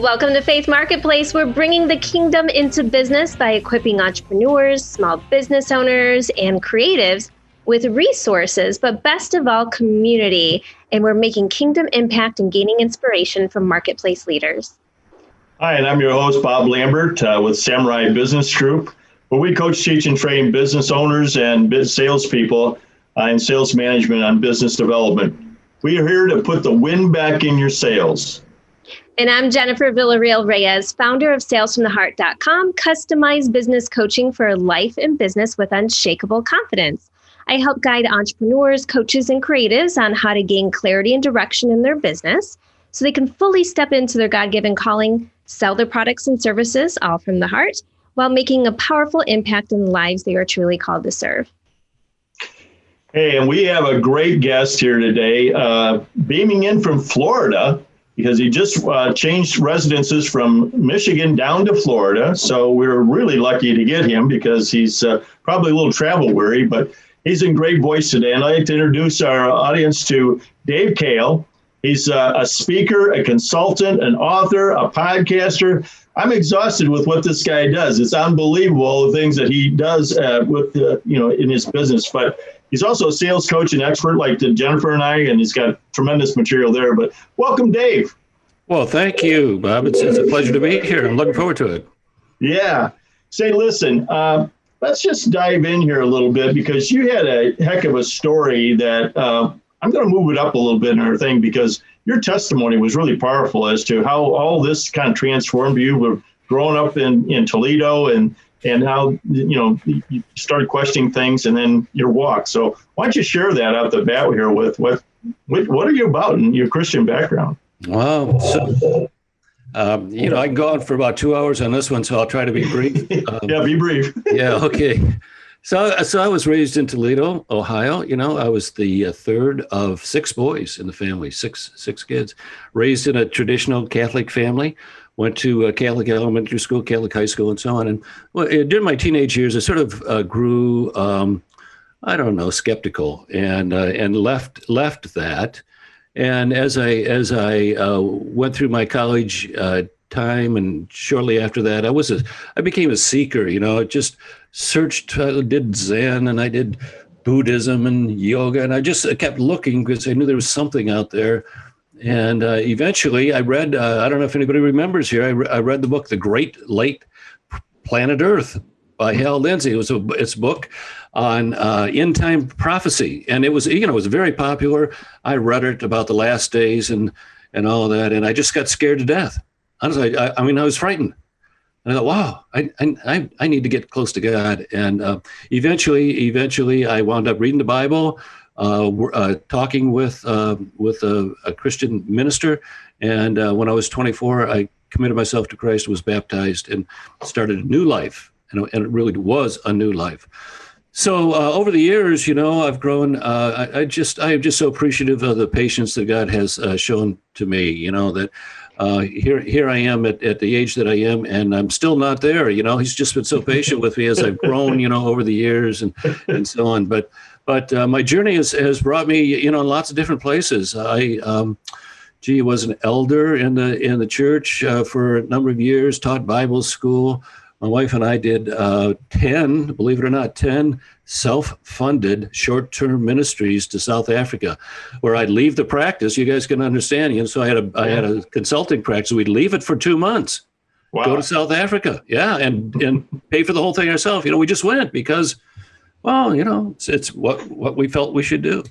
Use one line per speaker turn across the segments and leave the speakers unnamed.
Welcome to Faith Marketplace. We're bringing the kingdom into business by equipping entrepreneurs, small business owners, and creatives with resources, but best of all, community. And we're making kingdom impact and gaining inspiration from marketplace leaders.
Hi, and I'm your host, Bob Lambert uh, with Samurai Business Group, where we coach, teach, and train business owners and salespeople uh, in sales management on business development. We are here to put the wind back in your sales.
And I'm Jennifer Villarreal Reyes, founder of salesfromtheheart.com, customized business coaching for life and business with unshakable confidence. I help guide entrepreneurs, coaches, and creatives on how to gain clarity and direction in their business so they can fully step into their God given calling, sell their products and services all from the heart, while making a powerful impact in the lives they are truly called to serve.
Hey, and we have a great guest here today, uh, beaming in from Florida because he just uh, changed residences from Michigan down to Florida. So we're really lucky to get him because he's uh, probably a little travel weary, but He's in great voice today. And I'd like to introduce our audience to Dave Kahle. He's a, a speaker, a consultant, an author, a podcaster. I'm exhausted with what this guy does. It's unbelievable the things that he does uh, with uh, you know in his business. But he's also a sales coach and expert like Jennifer and I, and he's got tremendous material there. But welcome, Dave.
Well, thank you, Bob. It's, it's a pleasure to be here. I'm looking forward to it.
Yeah. Say, listen, uh, let's just dive in here a little bit because you had a heck of a story that uh, I'm going to move it up a little bit in our thing because your testimony was really powerful as to how all this kind of transformed you. Were growing up in, in Toledo and and how you know you start questioning things and then your walk. So why don't you share that out the bat here with what what, what are you about in your Christian background?
Wow. So um, you know, I can go on for about two hours on this one, so I'll try to be brief.
Um, yeah, be brief.
yeah, okay. So, so I was raised in Toledo, Ohio. You know, I was the uh, third of six boys in the family, six six kids, raised in a traditional Catholic family. Went to a Catholic elementary school, Catholic high school, and so on. And well, during my teenage years, I sort of uh, grew, um, I don't know, skeptical, and uh, and left left that and as I as I uh, went through my college uh, time, and shortly after that, I was a I became a seeker. You know, I just searched, I did Zen, and I did Buddhism and yoga, and I just kept looking because I knew there was something out there. And uh, eventually, I read. Uh, I don't know if anybody remembers here. I, re- I read the book, The Great Late Planet Earth, by Hal Lindsey. It was a it's book on uh, end time prophecy, and it was you know it was very popular. I read it about the last days and and all of that, and I just got scared to death. Honestly, I, I mean, I was frightened. And I thought, wow, I, I, I need to get close to God. And uh, eventually, eventually, I wound up reading the Bible, talking with uh, with a, a, Christian minister. And uh, when I was 24, I committed myself to Christ, was baptized, and started a new life. And, and it really was a new life. So uh, over the years, you know, I've grown. Uh, I, I, just, I am just so appreciative of the patience that God has uh, shown to me. You know that uh, here, here I am at, at the age that I am, and I'm still not there. You know, He's just been so patient with me as I've grown. You know, over the years and and so on. But but uh, my journey has has brought me, you know, in lots of different places. I. Um, gee, was an elder in the in the church uh, for a number of years, taught Bible school, my wife and I did uh, 10, believe it or not, 10 self funded short term ministries to South Africa, where I'd leave the practice. You guys can understand. You know, so I had a, I had a consulting practice. We'd leave it for two months, wow. go to South Africa. Yeah. And, and pay for the whole thing ourselves. You know, we just went because, well, you know, it's, it's what, what we felt we should do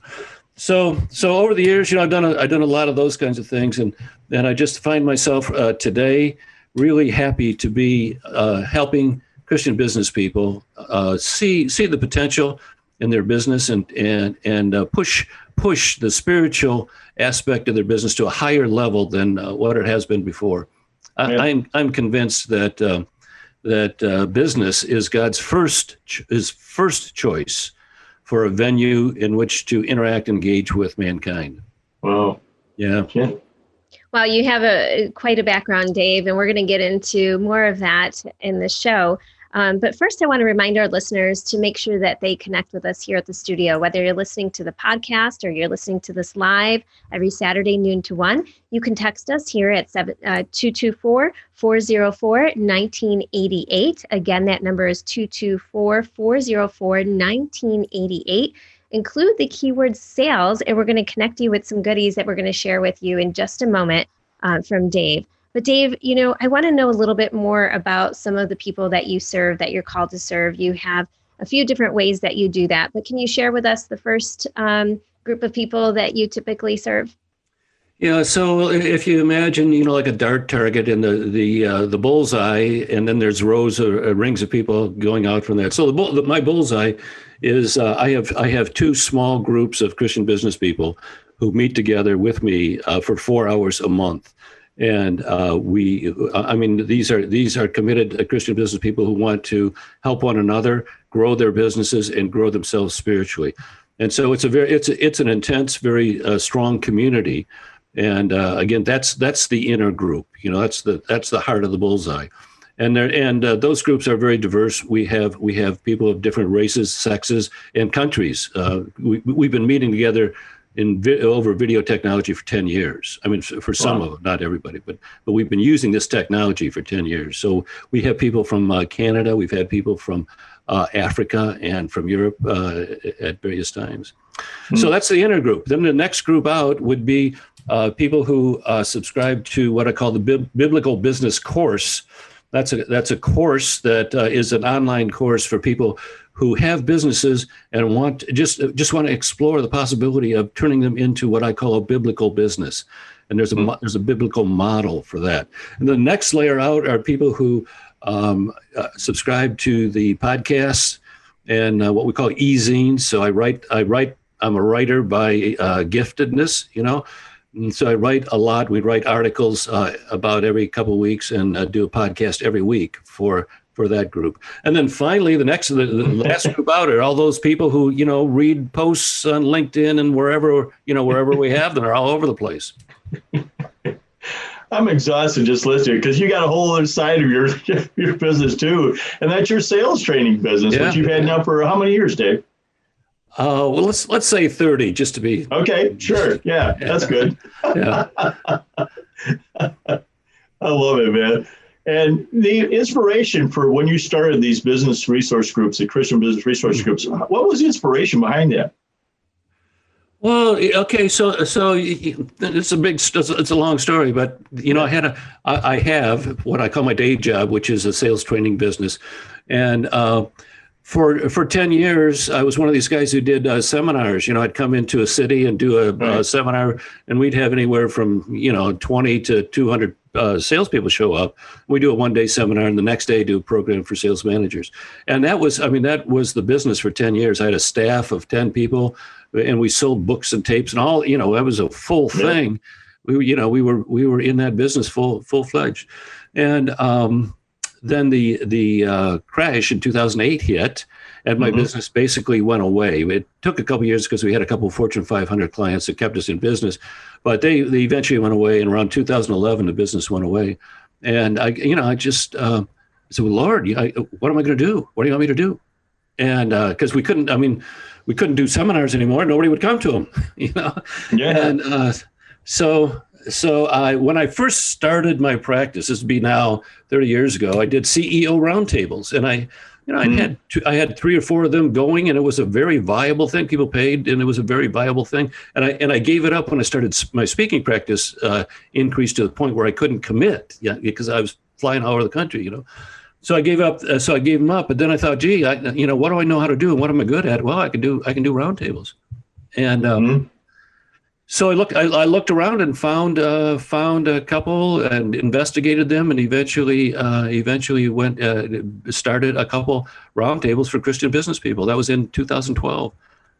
so so over the years you know i've done a, i've done a lot of those kinds of things and and i just find myself uh, today really happy to be uh, helping Christian business people uh, see see the potential in their business and and and uh, push push the spiritual aspect of their business to a higher level than uh, what it has been before. I. I'm I'm convinced that uh, that uh, business is God's first ch- his first choice for a venue in which to interact, engage with mankind.
Wow.
Yeah.
Yeah.
Well, you have a quite a background, Dave, and we're going to get into more of that in the show. Um, but first, I want to remind our listeners to make sure that they connect with us here at the studio. Whether you're listening to the podcast or you're listening to this live every Saturday, noon to 1, you can text us here at uh, 224 404 1988. Again, that number is 224 404 1988 include the keyword sales, and we're going to connect you with some goodies that we're going to share with you in just a moment uh, from Dave. But Dave, you know, I want to know a little bit more about some of the people that you serve, that you're called to serve. You have a few different ways that you do that, but can you share with us the first um, group of people that you typically serve?
Yeah, so if you imagine, you know, like a dart target in the the uh, the bullseye, and then there's rows of uh, rings of people going out from that. So the, bull, the my bullseye is uh, I have I have two small groups of Christian business people who meet together with me uh, for four hours a month, and uh, we I mean these are these are committed Christian business people who want to help one another grow their businesses and grow themselves spiritually, and so it's a very it's a, it's an intense, very uh, strong community. And uh, again, that's that's the inner group. You know, that's the that's the heart of the bullseye and there and uh, those groups are very diverse. We have we have people of different races, sexes, and countries. Uh, we, we've been meeting together in vi- over video technology for ten years. I mean, for some
Wow.
of them, not everybody, but but we've been using this technology for ten years. So we have people from uh, Canada, we've had people from uh, Africa, and from Europe uh, at various times. So that's the inner group. Then the next group out would be uh, people who uh, subscribe to what I call the Bib- biblical business course. That's a that's a course that uh, is an online course for people who have businesses and want just just want to explore the possibility of turning them into what I call a biblical business. And there's a mo- there's a biblical model for that. And the next layer out are people who um, uh, subscribe to the podcasts and uh, what we call e-zines. So I write I write I'm a writer by uh, giftedness, you know. And so I write a lot. We write articles uh, about every couple of weeks and uh, do a podcast every week for for that group. And then finally, the next, the, the last group out are all those people who you know read posts on LinkedIn and wherever you know wherever we have them. They're all over the place.
I'm exhausted just listening because you got a whole other side of your your business too, and that's your sales training business,
Yeah.
which you've had now for how many years, Dave?
Uh, well, let's let's say thirty, just to be.
Okay, sure, yeah, that's good.
Yeah.
I love it, man. And the inspiration for when you started these business resource groups, the Christian business resource groups, what was the inspiration behind that?
Well, okay, so so it's a big, it's a long story, but you know, I had a, I have what I call my day job, which is a sales training business, and uh, for for ten years, I was one of these guys who did uh, seminars. You know, I'd come into a city and do a,
Right.
seminar, and we'd have anywhere from you know twenty to two hundred uh, salespeople show up. We do a one day seminar, and the next day do a program for sales managers. And that was, I mean, that was the business for ten years. I had a staff of ten people and we sold books and tapes and all you know that was a full
Yeah.
thing we were you know we were we were in that business full full fledged and um then the the uh, crash in 2008 hit and my
Mhm.
business basically went away. It took a couple years because we had a couple of fortune 500 clients that kept us in business but they they eventually went away and around 2011 the business went away. And i you know i just uh, said well, lord I, what am i going to do? What do you want me to do? And because we couldn't i mean we couldn't do seminars anymore. Nobody would come to them you know?
Yeah,
and uh, so so I when I first started my practice, this would be now 30 years ago, I did CEO roundtables, and I you know I
Mm.
had two, I had three or four of them going, and it was a very viable thing. People paid, and it was a very viable thing. And I and I gave it up when I started my speaking practice uh, increased to the point where I couldn't commit, yeah, because I was flying all over the country, you know. So I gave up. Uh, so I gave them up. But then I thought, gee, I, you know, what do I know how to do, and what am I good at? Well, I can do I can do roundtables, and um,
Mhm.
So I looked. I, I looked around and found uh, found a couple and investigated them, and eventually uh, eventually went uh, started a couple roundtables for Christian business people. That was in 2012.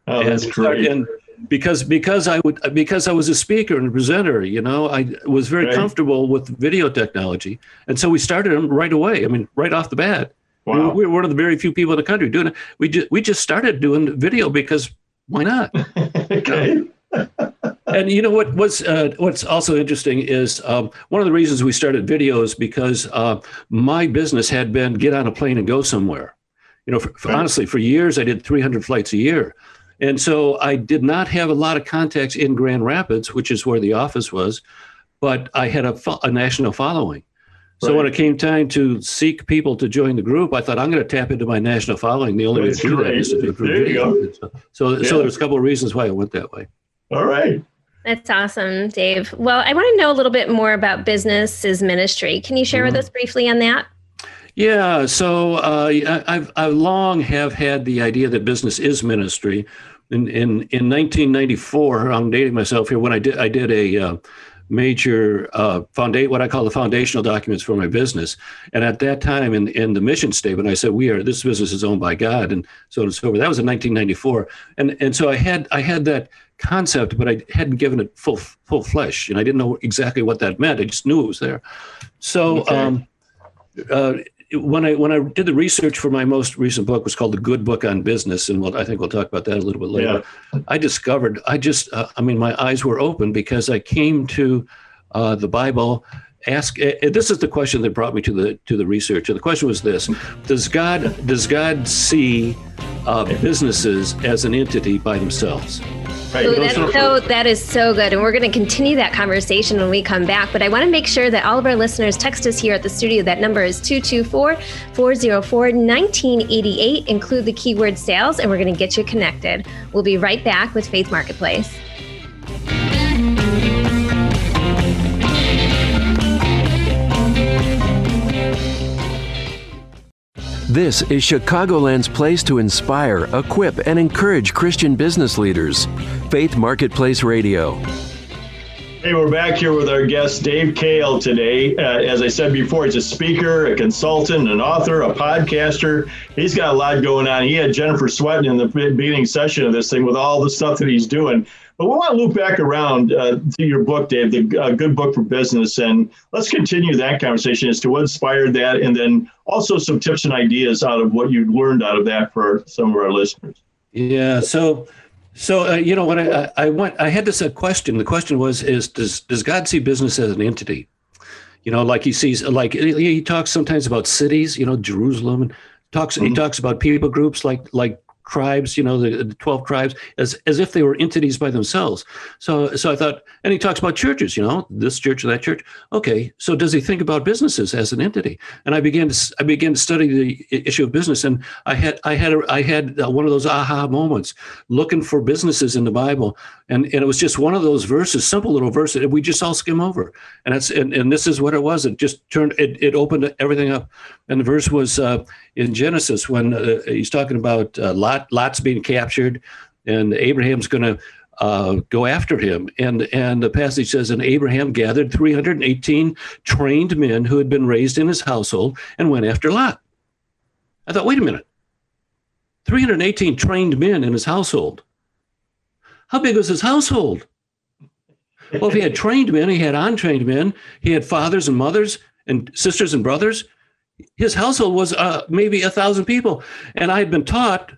oh, that's
started-
great.
And, because because I would because I was a speaker and a presenter, you know, I was very right. comfortable with video technology, and so we started them right away. I mean, right off the bat. Wow. We, we were one of the very few people in the country doing it. We just we just started doing video because why not? okay. and you know what? What's uh, what's also interesting is um, one of the reasons we started videos because uh, my business had been get on a plane and go somewhere. You know, for, for, honestly, for years I did 300 flights a year, and so I did not have a lot of contacts in Grand Rapids, which is where the office was, but I had a, a national following. So right. when it came time to seek people to join the group, I thought I'm going to tap into my national following. The only way to do that is to do there video. You go. So, yeah. so there's a couple of reasons why I went that way.
All right.
That's awesome, Dave. Well, I want to know a little bit more about business is ministry. Can you share mm-hmm. with us briefly on that?
Yeah, so uh, I've I long have had the idea that business is ministry. In in in 1994, I'm dating myself here when I did I did a uh, major uh, foundation, what I call the foundational documents for my business. And at that time, in, in the mission statement, I said, "We are this business is owned by God," and so on and so forth. That was in 1994, and and so I had I had that concept, but I hadn't given it full full flesh, and I didn't know exactly what that meant. I just knew it was there. So. Okay. Um, uh, when I when I did the research for my most recent book was called the Good Book on Business, and we'll, I think we'll talk about that a little bit later. Yeah. I discovered I just uh, I mean my eyes were open because I came to uh, the Bible. Ask uh, this is the question that brought me to the to the research. And the question was this: Does God does God see uh, businesses as an entity by themselves?
Right. Ooh, that's so that is so good, and we're going to continue that conversation when we come back. But I want to make sure that all of our listeners text us here at the studio. That number is 224-404-1988. Include the keyword sales, and we're going to get you connected. We'll be right back with Faith Marketplace.
This is Chicagoland's place to inspire, equip, and encourage Christian business leaders. Faith Marketplace Radio.
Hey, we're back here with our guest, Dave Kahle, today. Uh, as I said before, he's a speaker, a consultant, an author, a podcaster. He's got a lot going on. He had Jennifer Sweating in the beginning session of this thing with all the stuff that he's doing. But we want to loop back around uh, to your book, Dave, the uh, Good Book for Business, and let's continue that conversation as to what inspired that, and then also some tips and ideas out of what you learned out of that for some of our listeners.
Yeah. So, so uh, you know, when I, I went, I had this uh, question. The question was: Is does does God see business as an entity? You know, like he sees, like he talks sometimes about cities. You know, Jerusalem, and talks. Mm-hmm. He talks about people groups like like tribes, you know, the, the 12 tribes, as, as if they were entities by themselves. So, so I thought, and he talks about churches, you know, this church or that church. Okay, so does he think about businesses as an entity? And I began to, I began to study the issue of business, and I had, I had, I had one of those aha moments, looking for businesses in the Bible, and and it was just one of those verses, simple little verses that we just all skim over, and that's, and, and this is what it was. It just turned, it, it opened everything up, and the verse was uh, in Genesis when uh, he's talking about uh, Lot Lot, Lot's being captured, and Abraham's going to uh, go after him. And and the passage says, and Abraham gathered 318 trained men who had been raised in his household and went after Lot. I thought, wait a minute, 318 trained men in his household. How big was his household? Well, if he had trained men, he had untrained men, he had fathers and mothers and sisters and brothers. His household was uh, maybe a thousand people. And I had been taught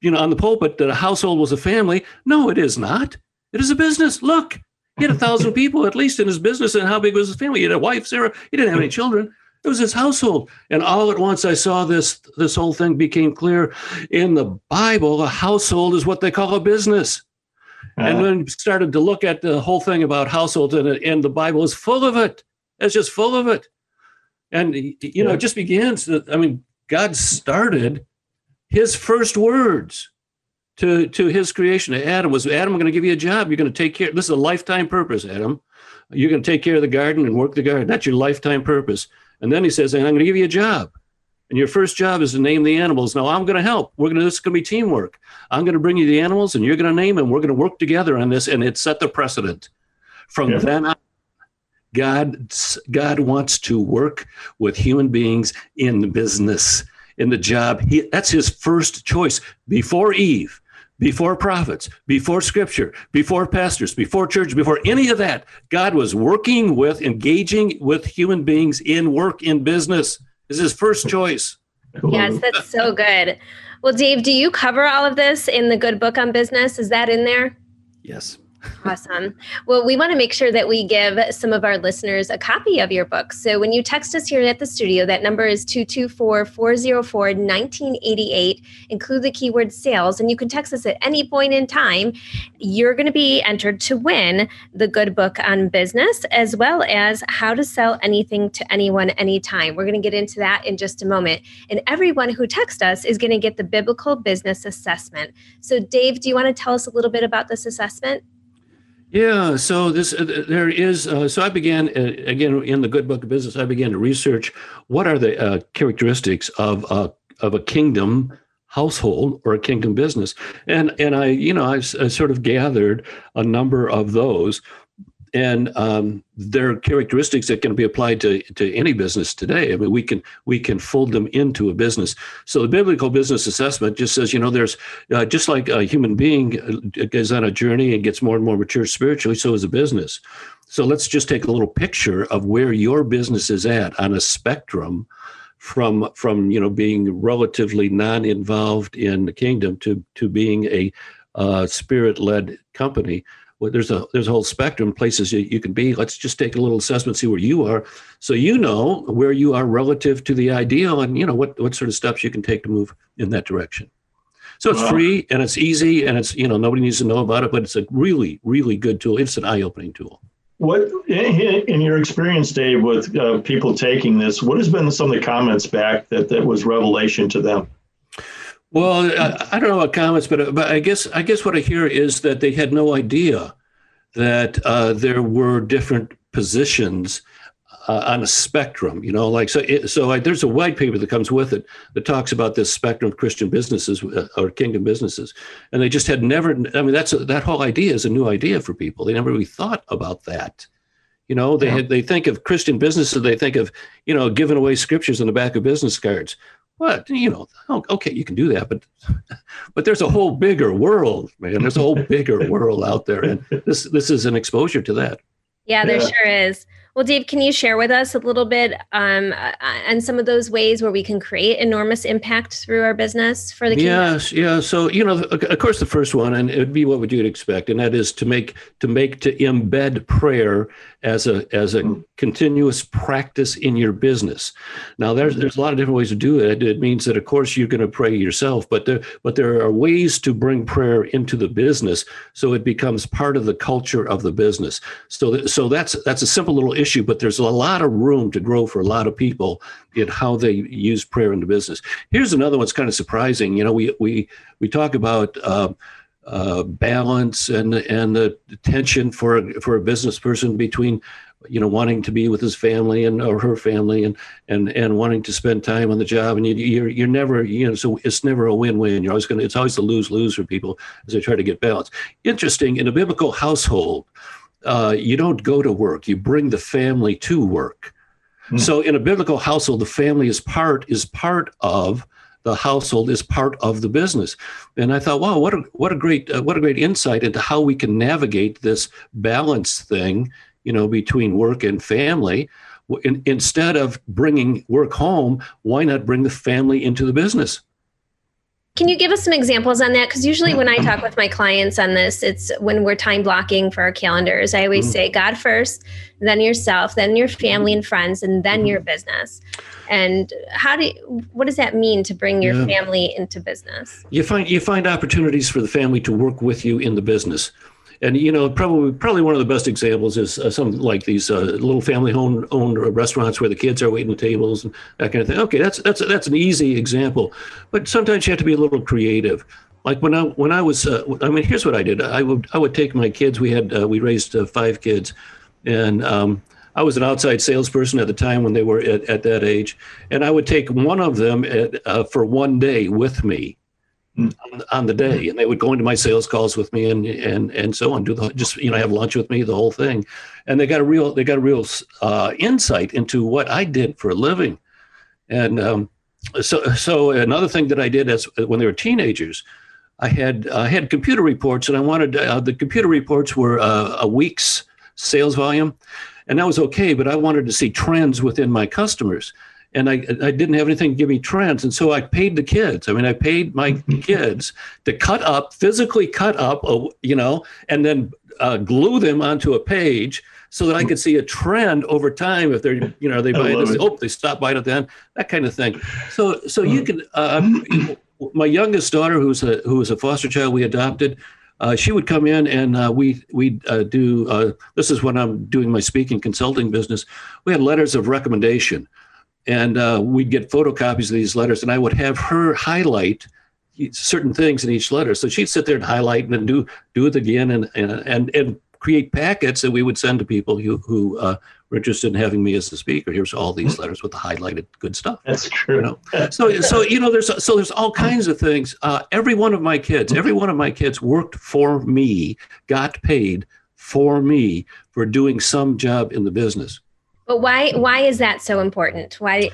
you know, on the pulpit that a household was a family. No, it is not. It is a business. Look, he had a thousand people at least in his business. And how big was his family? He had a wife, Sarah. He didn't have any children. It was his household. And all at once I saw this this whole thing became clear. In the Bible, a household is what they call a business. Uh-huh. And then started to look at the whole thing about households, and, and the Bible is full of it. It's just full of it. And you know, yeah. it just begins. I mean, God started his first words to, to his creation to Adam was Adam, I'm going to give you a job. You're going to take care. This is a lifetime purpose, Adam. You're going to take care of the garden and work the garden. That's your lifetime purpose. And then he says, and I'm going to give you a job. And your first job is to name the animals. Now I'm going to help. We're going to, this is going to be teamwork. I'm going to bring you the animals and you're going to name them. We're going to work together on this. And it set the precedent. From yeah. then on, God, God wants to work with human beings in business in the job. He, that's his first choice before Eve. before prophets, before scripture, before pastors, before church, before any of that. God was working with, engaging with human beings in work, in business. This Is his first choice.
Yes, that's so good. Well, Dave, do you cover all of this in the good book on business? Is that in there?
Yes.
Awesome. Well, we want to make sure that we give some of our listeners a copy of your book. So when you text us here at the studio, that number is 224 404 1988. Include the keyword sales, and you can text us at any point in time. You're going to be entered to win the good book on business, as well as how to sell anything to anyone anytime. We're going to get into that in just a moment. And everyone who texts us is going to get the biblical business assessment. So, Dave, do you want to tell us a little bit about this assessment?
Yeah, so this uh, there is. Uh, so I began uh, again in the Good Book of Business. I began to research what are the uh, characteristics of uh, of a kingdom household or a kingdom business, and and I you know I, I sort of gathered a number of those and um, there are characteristics that can be applied to, to any business today. I mean, we can we can fold them into a business. So the biblical business assessment just says, you know, there's uh, just like a human being uh, goes on a journey and gets more and more mature spiritually, so is a business. So let's just take a little picture of where your business is at on a spectrum from from you know being relatively non-involved in the kingdom to to being a uh, spirit-led company well, there's a there's a whole spectrum places you, you can be. Let's just take a little assessment, see where you are, so you know where you are relative to the ideal, and you know what what sort of steps you can take to move in that direction. So it's free and it's easy and it's you know nobody needs to know about it, but it's a really really good tool. It's an eye opening tool.
What in your experience, Dave, with uh, people taking this? What has been some of the comments back that that was revelation to them?
Well, I, I, don't know about comments, but but I guess I guess what I hear is that they had no idea that uh, there were different positions uh, on a spectrum. You know, like so. It, so I, there's a white paper that comes with it that talks about this spectrum of Christian businesses uh, or kingdom businesses, and they just had never. I mean, that's a, that whole idea is a new idea for people. They never really thought about that. You know, they yeah. had, they think of Christian businesses. They think of you know giving away scriptures on the back of business cards what you know oh, okay you can do that but but there's a whole bigger world man. There's a whole bigger world out there and this this is an exposure to that.
Yeah there yeah. sure is well, Dave, can you share with us a little bit um, uh, and some of those ways where we can create enormous impact through our business for the
kingdom? Yes, yeah. So you know, of course, the first one, and it would be what would you'd expect, and that is to make to make to embed prayer as a as a mm. continuous practice in your business. Now, there's there's a lot of different ways to do it. It means that, of course, you're going to pray yourself, but there but there are ways to bring prayer into the business so it becomes part of the culture of the business. So so that's that's a simple little issue issue, but there's a lot of room to grow for a lot of people in how they use prayer in the business. Here's another one that's kind of surprising. You know, we we we talk about uh, uh, balance and and the tension for for a business person between you know wanting to be with his family and or her family and and and wanting to spend time on the job and you, you're you're never you know so it's never a win-win you're always going to it's always a lose-lose for people as they try to get balance interesting in a biblical household uh, you don't go to work; you bring the family to work. Mm. So, in a biblical household, the family is part is part of the household is part of the business. And I thought, wow, what a what a great uh, what a great insight into how we can navigate this balance thing, you know, between work and family. In, instead of bringing work home, why not bring the family into the business?
Can you give us some examples on that? Because usually when I talk with my clients on this, it's when we're time blocking for our calendars. I always mm. say God first, then yourself, then your family and friends, and then your business. And how do you, what does that mean to bring your yeah. family into business?
You find you find opportunities for the family to work with you in the business and you know probably probably one of the best examples is uh, some like these uh, little family owned owned restaurants where the kids are waiting tables and that kind of thing. Okay that's that's that's an easy example. But sometimes you have to be a little creative. Like when i when i was uh, i mean here's what i did. I would i would take my kids. We had uh, we raised uh, five kids. And um, I was an outside salesperson at the time when they were at, at that age, and I would take one of them at, uh, for one day with me on, on, the day, and they would go into my sales calls with me and and and so on. Do the just you know have lunch with me, the whole thing, and they got a real they got a real uh, insight into what I did for a living, and um, so so another thing that I did as when they were teenagers. I had I had computer reports, and I wanted uh, the computer reports were uh, a week's sales volume, and that was okay. But I wanted to see trends within my customers, and I I didn't have anything to give me trends, and so I paid the kids. I mean, I paid my kids to cut up physically cut up, a, you know, and then uh, glue them onto a page so that I could see a trend over time. If they're, you know, they buy this, oh, they stop buying it then, that kind of thing. So, so you can. Uh, my youngest daughter, who's a who was a foster child we adopted, uh, she would come in and uh, we we uh, do. Uh, this is when I'm doing my speaking consulting business. We had letters of recommendation, and uh, we'd get photocopies of these letters, and I would have her highlight certain things in each letter. So she'd sit there and highlight and then do do it again and and and, and create packets that we would send to people who who uh, were interested in having me as the speaker. Here's all these mm-hmm. letters with the highlighted good stuff.
That's true.
You know? So so you know there's so there's all kinds of things. Uh, every one of my kids, every one of my kids worked for me, got paid for me for doing some job in the business.
But why why is that so important? Why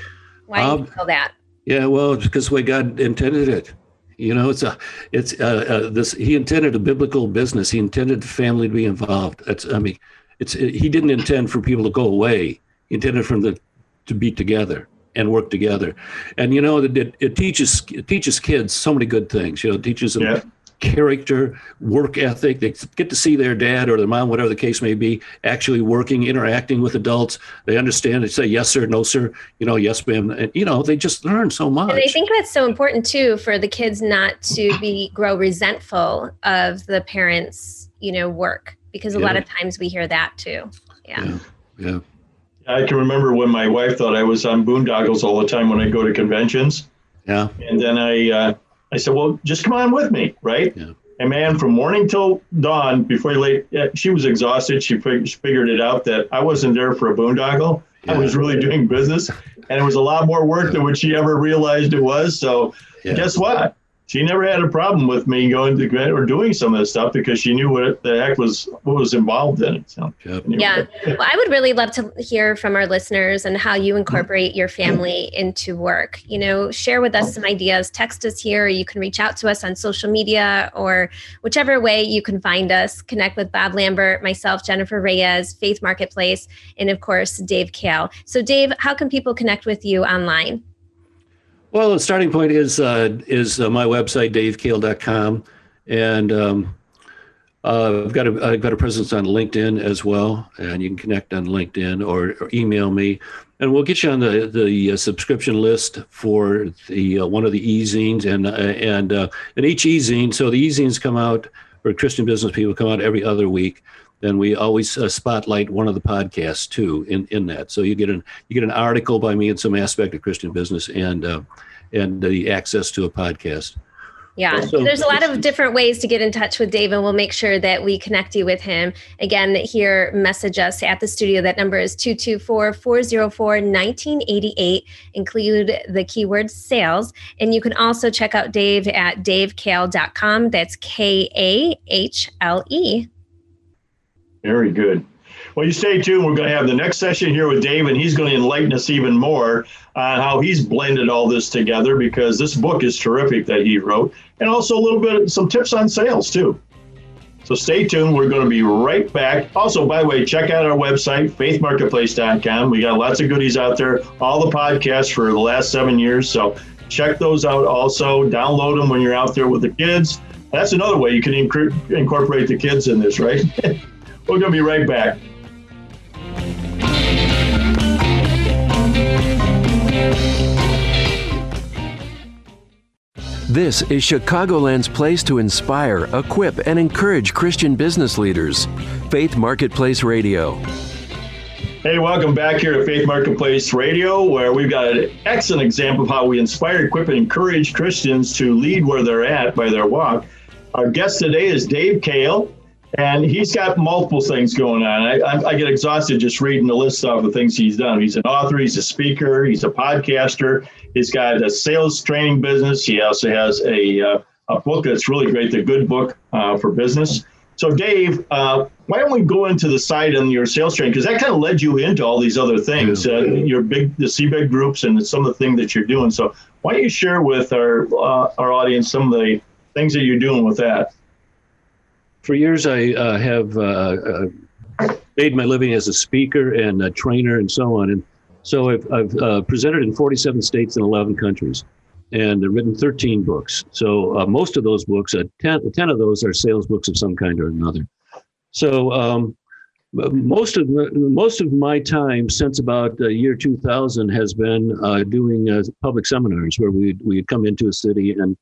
why do you um, feel that?
Yeah, well, because the way God intended it. You know, it's a, it's uh, uh, this. He intended a biblical business. He intended the family to be involved. That's, I mean, it's. It, he didn't intend for people to go away. He intended for them to, to be together and work together. And you know, it, it teaches it teaches kids so many good things. You know, it teaches them yeah character, work ethic. They get to see their dad or their mom, whatever the case may be, actually working, interacting with adults. They understand. They say yes sir, no sir. You know, yes ma'am. And you know, they just learn so much.
And I think that's so important too for the kids not to be grow resentful of the parents, you know, work because a yeah. lot of times we hear that too.
Yeah. yeah. yeah.
I can remember when my wife thought I was on boondoggles all the time when I go to conventions.
Yeah.
And then I uh, I said, well, just come on with me, right? Yeah. And man, from morning till dawn, before you late, she was exhausted. She figured it out that I wasn't there for a boondoggle. Yeah. I was really doing business, and it was a lot more work than what she ever realized it was. So, yeah. guess what? She never had a problem with me going to or doing some of this stuff because she knew what the heck was what was involved in it. So,
yeah, well, I would really love to hear from our listeners and how you incorporate your family into work. You know, share with us some ideas. Text us here. you can reach out to us on social media or whichever way you can find us. Connect with Bob Lambert, myself, Jennifer Reyes, Faith Marketplace, and of course Dave Kahle. So, Dave, how can people connect with you online?
Well, the starting point is uh, is uh, my website, davekahle.com. And um, uh, I've got a I've got a presence on LinkedIn as well, and you can connect on LinkedIn or, or email me, and we'll get you on the the uh, subscription list for the uh, one of the e-zines and uh, and and each e-zine. So the e-zines come out, or Christian business people come out every other week, then we always uh, spotlight one of the podcasts too in, in that. So you get an you get an article by me in some aspect of Christian business and uh, and the access to a podcast.
Yeah, so, there's a lot of different ways to get in touch with Dave, and we'll make sure that we connect you with him. Again, here, message us at the studio. That number is 224 404 1988. Include the keyword sales. And you can also check out Dave at davekahle.com. That's K A H L E.
Very good. Well, you stay tuned. We're going to have the next session here with Dave, and he's going to enlighten us even more on how he's blended all this together because this book is terrific that he wrote, and also a little bit some tips on sales too. So stay tuned. We're going to be right back. Also, by the way, check out our website, faithmarketplace.com. We got lots of goodies out there, all the podcasts for the last seven years. So check those out also. Download them when you're out there with the kids. That's another way you can incorporate the kids in this, right? Oh, We're going to be right back.
This is Chicagoland's place to inspire, equip, and encourage Christian business leaders. Faith Marketplace Radio.
Hey, welcome back here to Faith Marketplace Radio, where we've got an excellent example of how we inspire, equip, and encourage Christians to lead where they're at by their walk. Our guest today is Dave Kahle and he's got multiple things going on. I, I, I, get exhausted just reading the list of the things he's done. He's an author, he's a speaker, he's a podcaster, he's got a sales training business. He also has a, uh, a book that's really great, the Good Book uh, for Business. So, Dave, uh, why don't we go into the side on your sales training? Because that kind of led you into all these other things, uh, your big, the CBEG groups, and some of the things that you're doing. So, why don't you share with our uh, our audience some of the things that you're doing with that?
For years, I uh, have uh, uh, made my living as a speaker and a trainer and so on. And so I've, I've uh, presented in 47 states and 11 countries and written 13 books. So uh, most of those books, uh, 10, 10, of those are sales books of some kind or another. So um, most of most of my time since about the year 2000 has been uh, doing uh, public seminars where we we come into a city and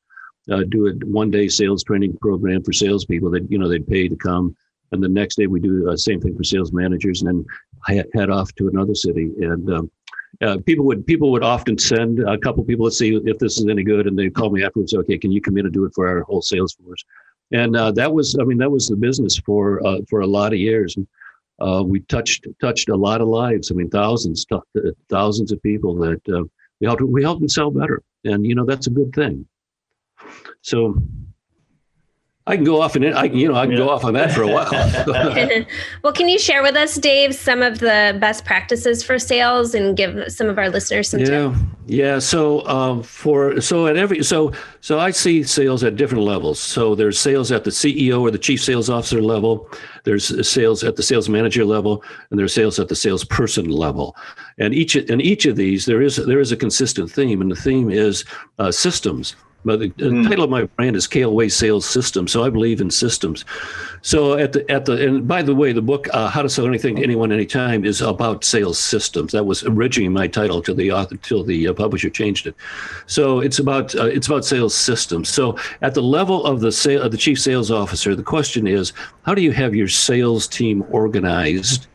uh, do a one day sales training program for salespeople that you know they'd pay to come, and the next day we do the same thing for sales managers, and then head off to another city. And um, uh, people would people would often send a couple people to see if this is any good, and they call me afterwards. Okay, can you come in and do it for our whole sales force? And uh, that was, I mean, that was the business for uh, for a lot of years. And, uh, we touched touched a lot of lives. I mean, thousands, thousands of people that uh, we helped we helped them sell better, and you know that's a good thing. So I can go off and I you know I can yeah. go off on that for a while.
well, can you share with us, Dave, some of the best practices for sales and give some of our listeners some
yeah.
tips?
Yeah. So um, for so at every so so I see sales at different levels. So there's sales at the CEO or the chief sales officer level. There's sales at the sales manager level, and there's sales at the salesperson level. And each in each of these there is there is a consistent theme, and the theme is uh, systems. But the, mm. title of my brand is Way Sales System, so I believe in systems. So at the at the and by the way, the book uh, How to Sell Anything to Anyone Anytime is about sales systems. That was originally my title till the author till the uh, publisher changed it. So it's about uh, it's about sales systems. So at the level of the sale of the chief sales officer, the question is, how do you have your sales team organized?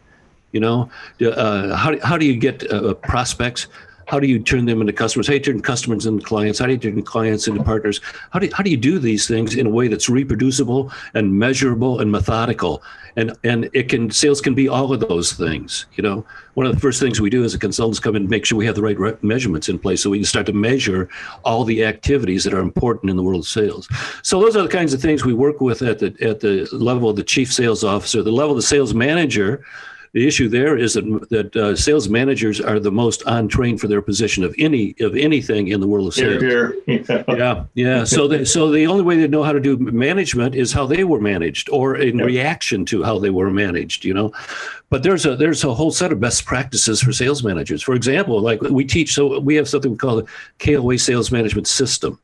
You know, uh, how how do you get uh, prospects? How do you turn them into customers? How do you turn customers into clients? How do you turn clients into partners? How do you, how do you do these things in a way that's reproducible and measurable and methodical? And and it can sales can be all of those things. You know, one of the first things we do as a consultants come in and make sure we have the right re- measurements in place so we can start to measure all the activities that are important in the world of sales. So those are the kinds of things we work with at the at the level of the chief sales officer, the level of the sales manager the issue there is that, that uh, sales managers are the most untrained for their position of any of anything in the world of sales.
Here, here. Yeah.
yeah, yeah. So, they, so the only way they know how to do management is how they were managed, or in yep. reaction to how they were managed. You know, but there's a there's a whole set of best practices for sales managers. For example, like we teach, so we have something we call the KLA Sales Management System.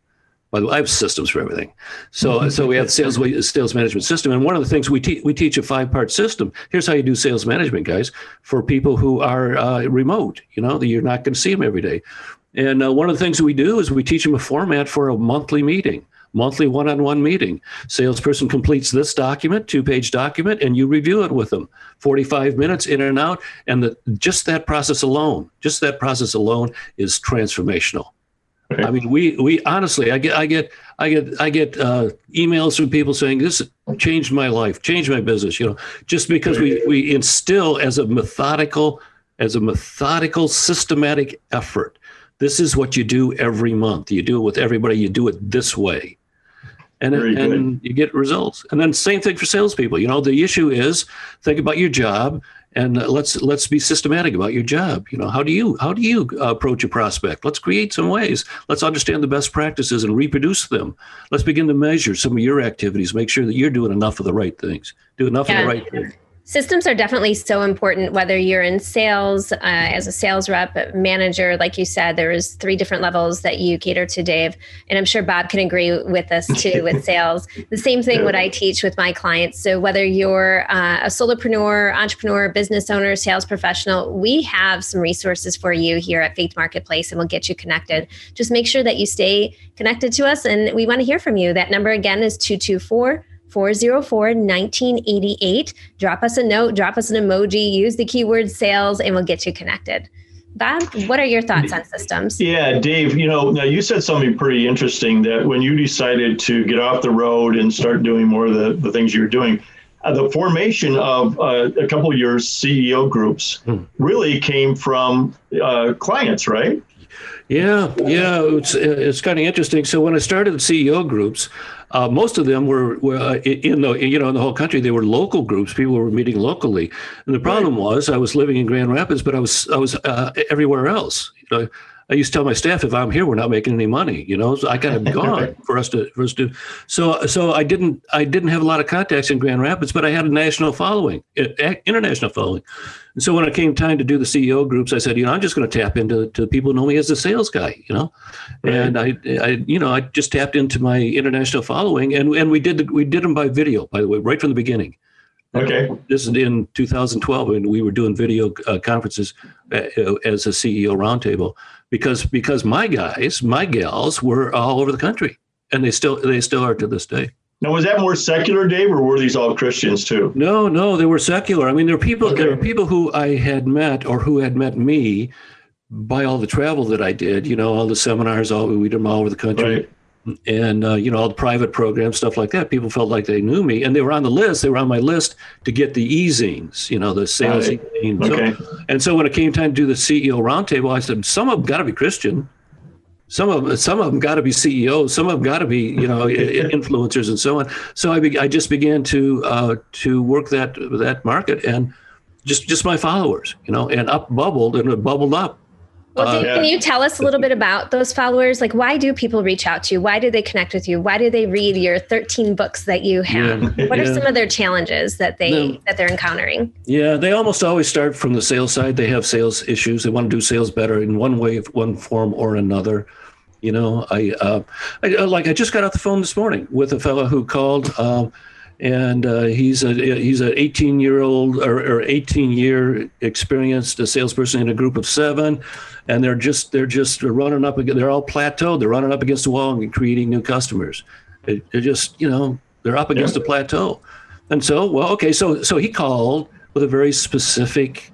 By the way, I have systems for everything. So, mm-hmm. so we have the sales sales management system, and one of the things we teach we teach a five part system. Here's how you do sales management, guys, for people who are uh, remote. You know, you're not going to see them every day. And uh, one of the things we do is we teach them a format for a monthly meeting, monthly one-on-one meeting. Salesperson completes this document, two-page document, and you review it with them. 45 minutes in and out, and the, just that process alone, just that process alone is transformational. I mean, we we honestly, I get I get I get I get uh, emails from people saying this changed my life, changed my business. You know, just because we we instill as a methodical as a methodical systematic effort. This is what you do every month. You do it with everybody. You do it this way, and and you get results. And then same thing for salespeople. You know, the issue is think about your job and let's let's be systematic about your job. You know how do you how do you approach a prospect? Let's create some ways. Let's understand the best practices and reproduce them. Let's begin to measure some of your activities make sure that you're doing enough of the right things do enough yeah. of the right things
Systems are definitely so important, whether you're in sales, uh, as a sales rep, manager, like you said, there is three different levels that you cater to, Dave. And I'm sure Bob can agree with us too with sales. The same thing what I teach with my clients. So whether you're uh, a solopreneur, entrepreneur, business owner, sales professional, we have some resources for you here at Faith Marketplace and we'll get you connected. Just make sure that you stay connected to us and we want to hear from you. That number again is 224- 404 1988. Drop us a note, drop us an emoji, use the keyword sales, and we'll get you connected. Bob, what are your thoughts on systems?
Yeah, Dave, you know, now you said something pretty interesting that when you decided to get off the road and start doing more of the, the things you were doing, uh, the formation of uh, a couple of your CEO groups hmm. really came from uh, clients, right?
Yeah, yeah, it's it's kind of interesting. So when I started the CEO groups, uh, most of them were, were uh, in the you know in the whole country. They were local groups. People were meeting locally, and the problem right. was I was living in Grand Rapids, but I was I was uh, everywhere else. You know, I used to tell my staff, if I'm here, we're not making any money. You know, so I got to be gone for us to for us to. So so I didn't I didn't have a lot of contacts in Grand Rapids, but I had a national following, international following. And so when it came time to do the CEO groups, I said, you know, I'm just going to tap into to people who know me as a sales guy. You know, right. and I I you know I just tapped into my international following, and and we did the, we did them by video, by the way, right from the beginning.
Okay.
This is in 2012, and we were doing video uh, conferences uh, as a CEO roundtable because because my guys, my gals, were all over the country, and they still they still are to this day.
Now, was that more secular, Dave, or were these all Christians too?
No, no, they were secular. I mean, there were people okay. there were people who I had met or who had met me by all the travel that I did. You know, all the seminars, all we did them all over the country. Right and uh, you know all the private programs stuff like that people felt like they knew me and they were on the list they were on my list to get the ezines you know the sales right. okay. So, and so when it came time to do the ceo roundtable i said some of them got to be christian some of them, some of them got to be CEOs. Some of them got to be, you know, influencers and so on. So I, be, I just began to uh, to work that that market and just just my followers, you know, and up bubbled and it bubbled up
well, uh, can you tell us a little bit about those followers? Like, why do people reach out to you? Why do they connect with you? Why do they read your 13 books that you have? Yeah, what are yeah. some of their challenges that they no, that they're encountering?
Yeah, they almost always start from the sales side. They have sales issues. They want to do sales better in one way, one form or another. You know, I, uh, I uh, like I just got off the phone this morning with a fellow who called. Um, and uh, he's a he's an 18 year old or, or 18 year experienced a salesperson in a group of seven and they're just they're just running up they're all plateaued. They're running up against the wall and creating new customers. They're just you know they're up against yeah. a plateau. And so well okay so so he called with a very specific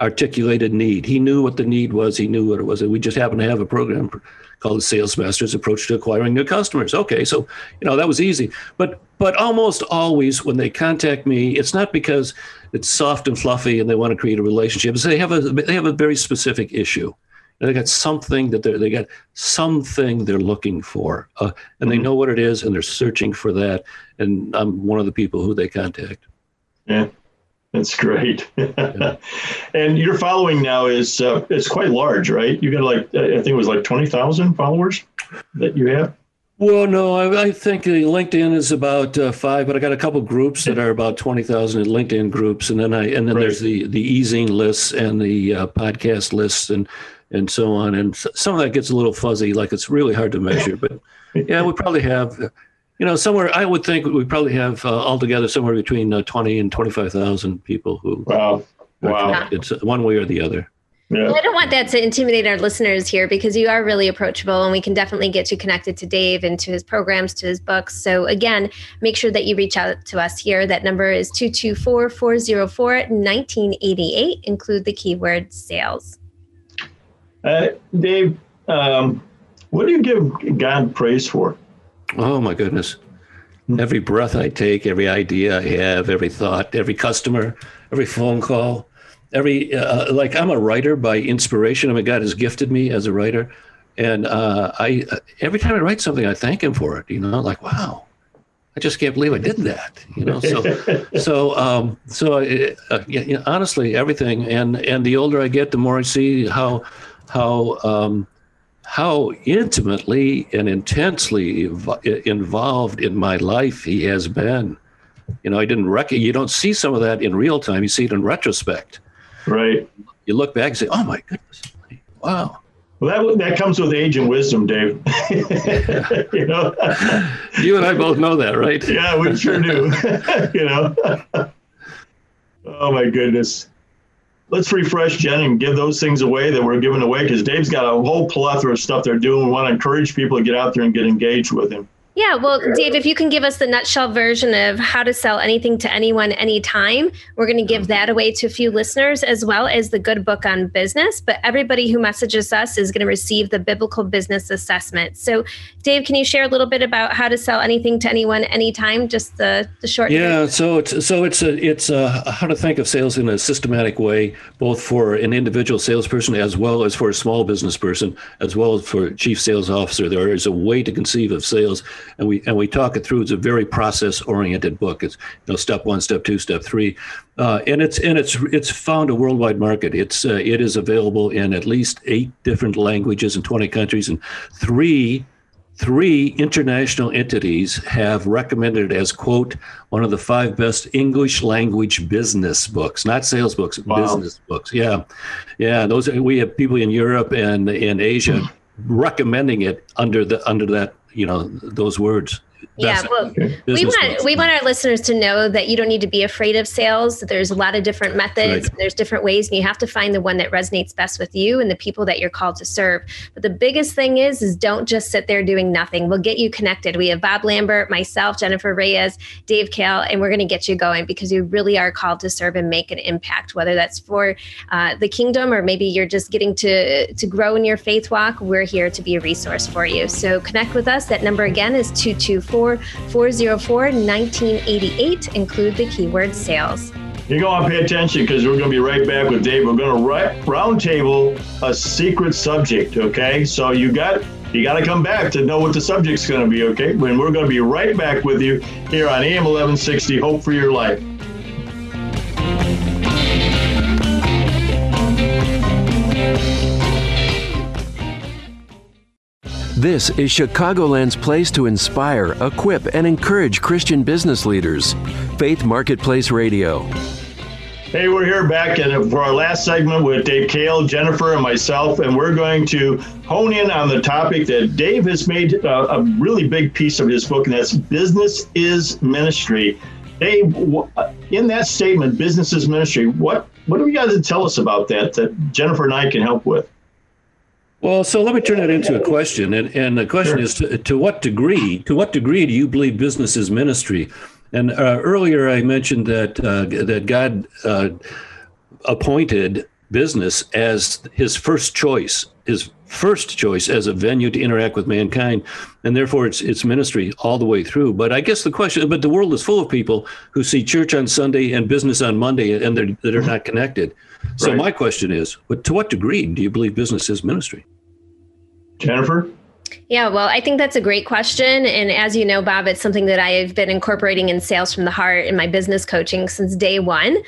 articulated need. He knew what the need was. He knew what it was. And we just happened to have a program called the sales master's approach to acquiring new customers. Okay so you know that was easy. But but almost always when they contact me it's not because it's soft and fluffy and they want to create a relationship. It's they have a they have a very specific issue they got something that they they got something they're looking for, uh, and they mm-hmm. know what it is, and they're searching for that. And I'm one of the people who they contact.
Yeah, that's great. yeah. And your following now is uh, it's quite large, right? You got like I think it was like twenty thousand followers that you have.
Well, no, I, I think LinkedIn is about uh, five, but I got a couple groups that are about twenty thousand LinkedIn groups, and then I and then right. there's the the ezine lists and the uh, podcast lists, and and so on. And some of that gets a little fuzzy, like it's really hard to measure. But yeah, we probably have, you know, somewhere I would think we probably have uh, altogether somewhere between uh, 20 and 25,000 people who.
Wow. Wow.
It's one way or the other.
Yeah. Well, I don't want that to intimidate our listeners here because you are really approachable and we can definitely get you connected to Dave and to his programs, to his books. So, again, make sure that you reach out to us here. That number is 224 404 1988. Include the keyword sales.
Uh, Dave, um, what do you give God praise for?
Oh my goodness! Every breath I take, every idea I have, every thought, every customer, every phone call, every uh, like I'm a writer by inspiration. I mean, God has gifted me as a writer, and uh, I every time I write something, I thank Him for it. You know, like wow, I just can't believe I did that. You know, so so um, so uh, you know, honestly, everything. And and the older I get, the more I see how how um, how intimately and intensely involved in my life he has been. You know, I didn't rec- you don't see some of that in real time. You see it in retrospect.
Right.
You look back and say, "Oh my goodness, wow."
Well, that that comes with age and wisdom, Dave.
you know. you and I both know that, right?
yeah, we sure do. you know. oh my goodness let's refresh Jen and give those things away that we're giving away because Dave's got a whole plethora of stuff they're doing. We want to encourage people to get out there and get engaged with him.
Yeah, well, Dave, if you can give us the nutshell version of how to sell anything to anyone anytime, we're going to give mm-hmm. that away to a few listeners as well as the good book on business. But everybody who messages us is going to receive the biblical business assessment. So, Dave, can you share a little bit about how to sell anything to anyone anytime? Just the, the short.
Yeah, version? so it's so it's a it's a, how to think of sales in a systematic way, both for an individual salesperson as well as for a small business person, as well as for chief sales officer. There is a way to conceive of sales and we and we talk it through. It's a very process oriented book. It's you know step one, step two, step three, uh, and it's and it's it's found a worldwide market. It's uh, it is available in at least eight different languages in 20 countries and three three international entities have recommended it as quote one of the five best english language business books not sales books wow. business books yeah yeah those we have people in europe and in asia recommending it under the under that you know those words
yeah, well, we want we want our listeners to know that you don't need to be afraid of sales. There's a lot of different methods. Right. There's different ways, and you have to find the one that resonates best with you and the people that you're called to serve. But the biggest thing is, is don't just sit there doing nothing. We'll get you connected. We have Bob Lambert, myself, Jennifer Reyes, Dave Kahle, and we're going to get you going because you really are called to serve and make an impact. Whether that's for uh, the kingdom or maybe you're just getting to to grow in your faith walk, we're here to be a resource for you. So connect with us. That number again is two two four. 404 1988. Include the keyword sales.
You're going to pay attention because we're going to be right back with Dave. We're going to roundtable a secret subject. Okay, so you got you got to come back to know what the subject's going to be. Okay, when we're going to be right back with you here on AM 1160. Hope for your life.
This is Chicagoland's place to inspire, equip, and encourage Christian business leaders. Faith Marketplace Radio.
Hey, we're here back and uh, for our last segment with Dave Kahle, Jennifer, and myself, and we're going to hone in on the topic that Dave has made a, a really big piece of his book, and that's business is ministry. Dave, uh, in that statement, business is ministry. What what do you guys tell us about that that Jennifer and I can help with?
Well, so let me turn that into a question, and, and the question sure. is: to, to, what degree? To what degree do you believe business is ministry? And uh, earlier, I mentioned that uh, that God uh, appointed business as his first choice, his first choice as a venue to interact with mankind, and therefore it's it's ministry all the way through. But I guess the question, but the world is full of people who see church on Sunday and business on Monday, and they're that are not connected. So right. my question is, to what degree do you believe business is ministry?
Jennifer?
Yeah, well, I think that's a great question. And as you know, Bob, it's something that I've been incorporating in sales from the heart in my business coaching since day one.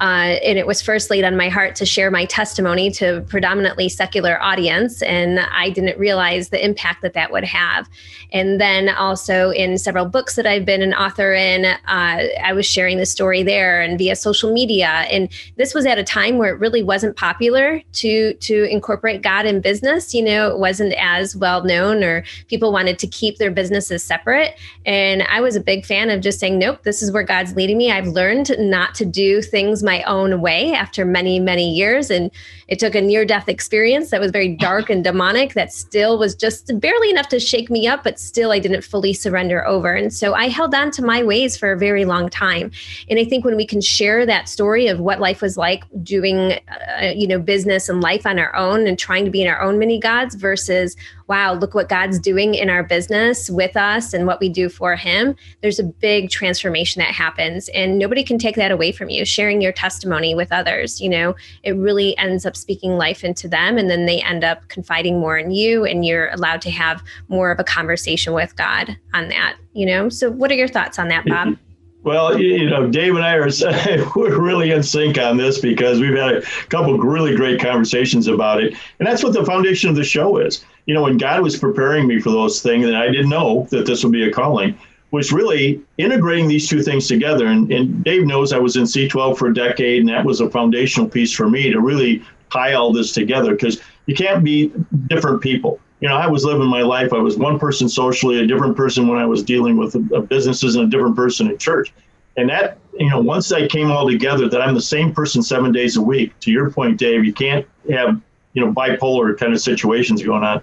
Uh, and it was first laid on my heart to share my testimony to predominantly secular audience. And I didn't realize the impact that that would have. And then also in several books that I've been an author in, uh, I was sharing the story there and via social media. And this was at a time where it really wasn't popular to to incorporate God in business. You know, it wasn't as well known people wanted to keep their businesses separate. And I was a big fan of just saying, nope, this is where God's leading me. I've learned not to do things my own way after many, many years. And it took a near death experience that was very dark and demonic that still was just barely enough to shake me up, but still I didn't fully surrender over. And so I held on to my ways for a very long time. And I think when we can share that story of what life was like doing, uh, you know, business and life on our own and trying to be in our own mini gods versus wow, look what God's doing in our business with us and what we do for Him, there's a big transformation that happens. And nobody can take that away from you. Sharing your testimony with others, you know, it really ends up speaking life into them. And then they end up confiding more in you, and you're allowed to have more of a conversation with God on that, you know? So, what are your thoughts on that, Bob?
Well, you know, Dave and I are we're really in sync on this because we've had a couple really great conversations about it, and that's what the foundation of the show is. You know, when God was preparing me for those things, and I didn't know that this would be a calling, was really integrating these two things together. And, and Dave knows I was in C12 for a decade, and that was a foundational piece for me to really tie all this together because you can't be different people you know, I was living my life. I was one person socially, a different person when I was dealing with businesses, and a different person in church. And that, you know, once that came all together, that I'm the same person seven days a week. To your point, Dave, you can't have, you know, bipolar kind of situations going on.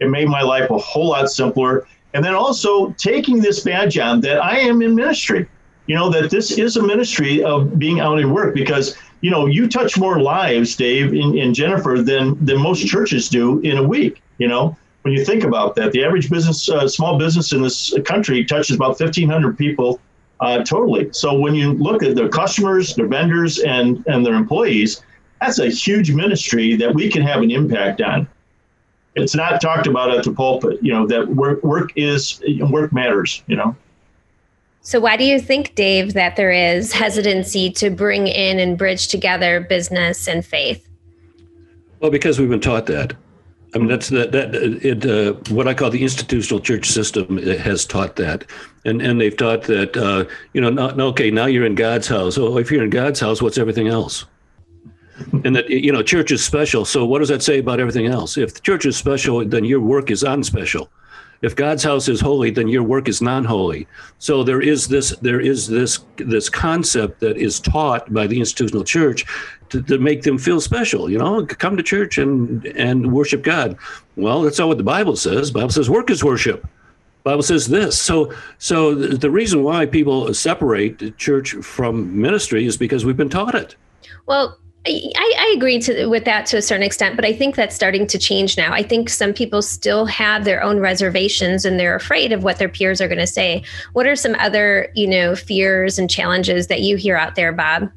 It made my life a whole lot simpler. And then also taking this badge on that I am in ministry. You know, that this is a ministry of being out in work because you know, you touch more lives, Dave and, and Jennifer, than than most churches do in a week. You know, when you think about that, the average business, uh, small business in this country touches about 1,500 people uh, totally. So when you look at their customers, their vendors, and and their employees, that's a huge ministry that we can have an impact on. it's not talked about at the pulpit. You know that work work is work matters. You know.
So, why do you think, Dave, that there is hesitancy to bring in and bridge together business and faith?
Well, because we've been taught that. I mean, that's that that it. Uh, what I call the institutional church system has taught that, and and they've taught that. Uh, you know, not, okay, now you're in God's house. Oh, if you're in God's house, what's everything else? And that you know, church is special. So what does that say about everything else? If the church is special, then your work is unspecial if God's house is holy, then your work is non-holy. So there is this there is this this concept that is taught by the institutional church to, to make them feel special. You know, come to church and and worship God. Well, that's not what the Bible says. Bible says work is worship. Bible says this. So so the reason why people separate church from ministry is because we've been taught it.
Well, I, I, agree to, with that to a certain extent, but I think that's starting to change now. I think some people still have their own reservations and they're afraid of what their peers are going to say. What are some other, you know, fears and challenges that you hear out there, Bob?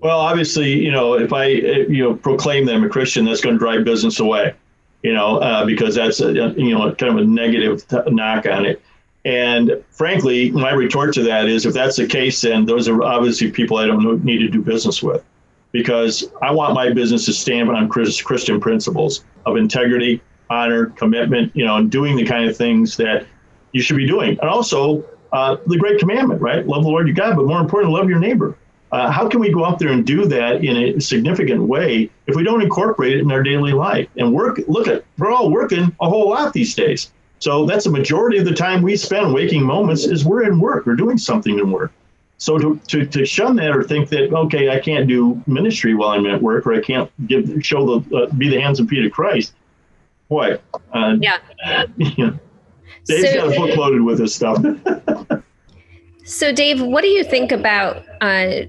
Well, obviously, you know, if I, you know, proclaim them a Christian, that's going to drive business away, you know, uh, because that's a, you know, kind of a negative knock on it. And frankly, my retort to that is, if that's the case, then those are obviously people I don't need to do business with because I want my business to stand on Christian principles of integrity, honor, commitment, you know, and doing the kind of things that you should be doing. And also uh, the great commandment, right? Love the Lord your God, but more important, love your neighbor. Uh, how can we go out there and do that in a significant way if we don't incorporate it in our daily life and work? Look at we're all working a whole lot these days. So that's a majority of the time we spend waking moments is we're in work, we're doing something in work. So to, to, to shun that or think that okay, I can't do ministry while I'm at work, or I can't give show the uh, be the hands and feet of Christ. Boy, uh, yeah, know, Dave's so, got a book loaded with this stuff.
so, Dave, what do you think about uh,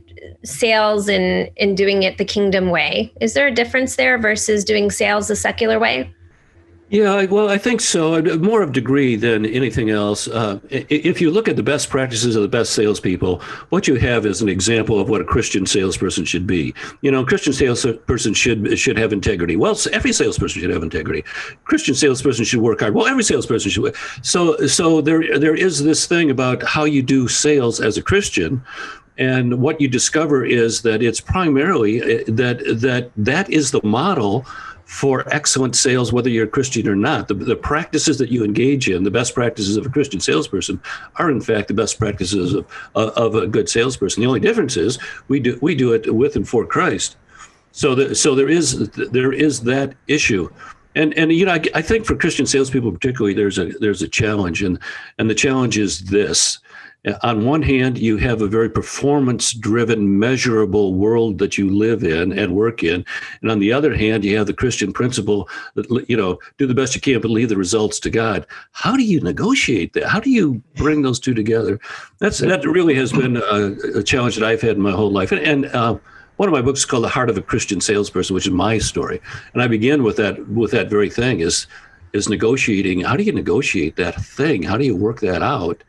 sales and and doing it the kingdom way? Is there a difference there versus doing sales the secular way?
Yeah, well, I think so. More of degree than anything else. Uh, if you look at the best practices of the best salespeople, what you have is an example of what a Christian salesperson should be. You know, Christian salesperson should should have integrity. Well, every salesperson should have integrity. Christian salesperson should work hard. Well, every salesperson should. So, so there there is this thing about how you do sales as a Christian, and what you discover is that it's primarily uh, that that that is the model for excellent sales, whether you're a Christian or not. The, the practices that you engage in, the best practices of a Christian salesperson, are in fact the best practices of, uh, of a good salesperson. The only difference is we do we do it with and for Christ. So the, so there is there is that issue. And and you know I, I think for Christian salespeople particularly there's a there's a challenge and and the challenge is this on one hand, you have a very performance driven, measurable world that you live in and work in. And on the other hand, you have the Christian principle that, you know, do the best you can, but leave the results to God. How do you negotiate that? How do you bring those two together? That's That really has been a, a challenge that I've had in my whole life. And, and uh, one of my books is called The Heart of a Christian Salesperson, which is my story. And I begin with that, with that very thing is, is negotiating. How do you negotiate that thing? How do you work that out?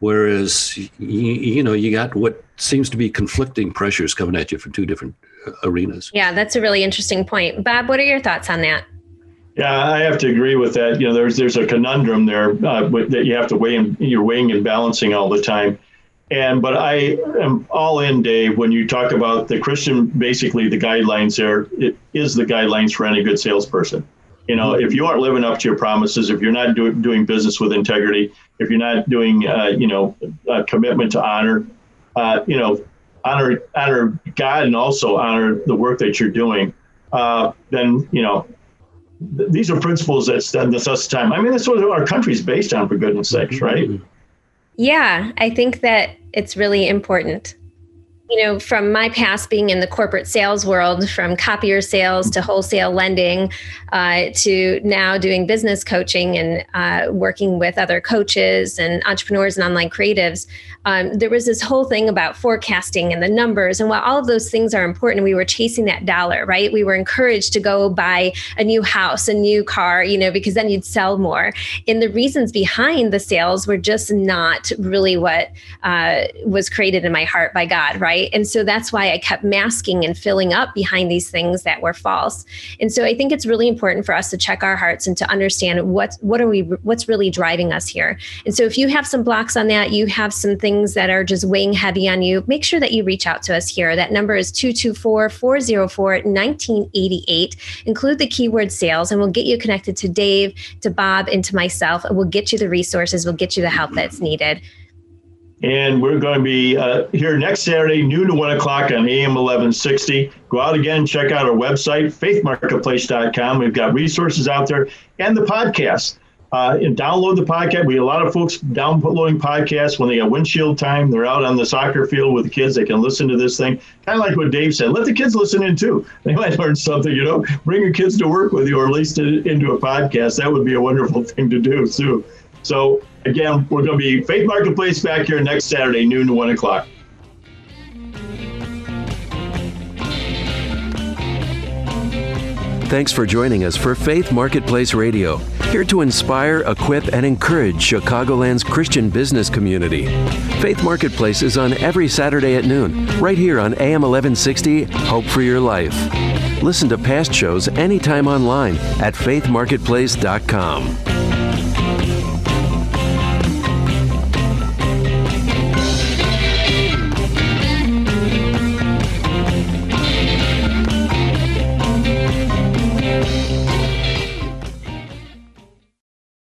Whereas, you, you know, you got what seems to be conflicting pressures coming at you from two different uh, arenas.
Yeah, that's a really interesting point. Bob, what are your thoughts on that?
Yeah, I have to agree with that. You know, there's there's a conundrum there uh, that you have to weigh and you're weighing and balancing all the time. And but I am all in, Dave. When you talk about the Christian, basically the guidelines there, it is the guidelines for any good salesperson. You know, if you aren't living up to your promises, if you're not do, doing business with integrity, if you're not doing, uh, you know, a commitment to honor, uh, you know, honor honor God and also honor the work that you're doing, uh, then you know, th- these are principles that stand the test of time. I mean, that's what our country's based on, for goodness sakes, right?
Yeah, I think that it's really important you know, from my past being in the corporate sales world, from copier sales to wholesale lending, uh, to now doing business coaching and uh, working with other coaches and entrepreneurs and online creatives, um, there was this whole thing about forecasting and the numbers. And while all of those things are important, we were chasing that dollar, right? We were encouraged to go buy a new house, a new car, you know, because then you'd sell more. And the reasons behind the sales were just not really what uh, was created in my heart by God, right? Right? And so that's why I kept masking and filling up behind these things that were false. And so I think it's really important for us to check our hearts and to understand what what are we what's really driving us here. And so if you have some blocks on that, you have some things that are just weighing heavy on you, make sure that you reach out to us here. That number is 224-404-1988. Include the keyword sales and we'll get you connected to Dave, to Bob, and to myself, and we'll get you the resources, we'll get you the help that's needed.
And we're going to be uh, here next Saturday, noon to 1 o'clock on AM 1160. Go out again, check out our website, faithmarketplace.com. We've got resources out there and the podcast. Uh, and download the podcast. We a lot of folks downloading podcasts when they got windshield time. They're out on the soccer field with the kids. They can listen to this thing. Kind of like what Dave said. Let the kids listen in too. They might learn something. You know, bring your kids to work with you, or at least into a podcast. That would be a wonderful thing to do too. So again, we're going to be Faith Marketplace back here next Saturday, noon to one o'clock.
Thanks for joining us for Faith Marketplace Radio, here to inspire, equip, and encourage Chicagoland's Christian business community. Faith Marketplace is on every Saturday at noon, right here on AM 1160, Hope for Your Life. Listen to past shows anytime online at faithmarketplace.com.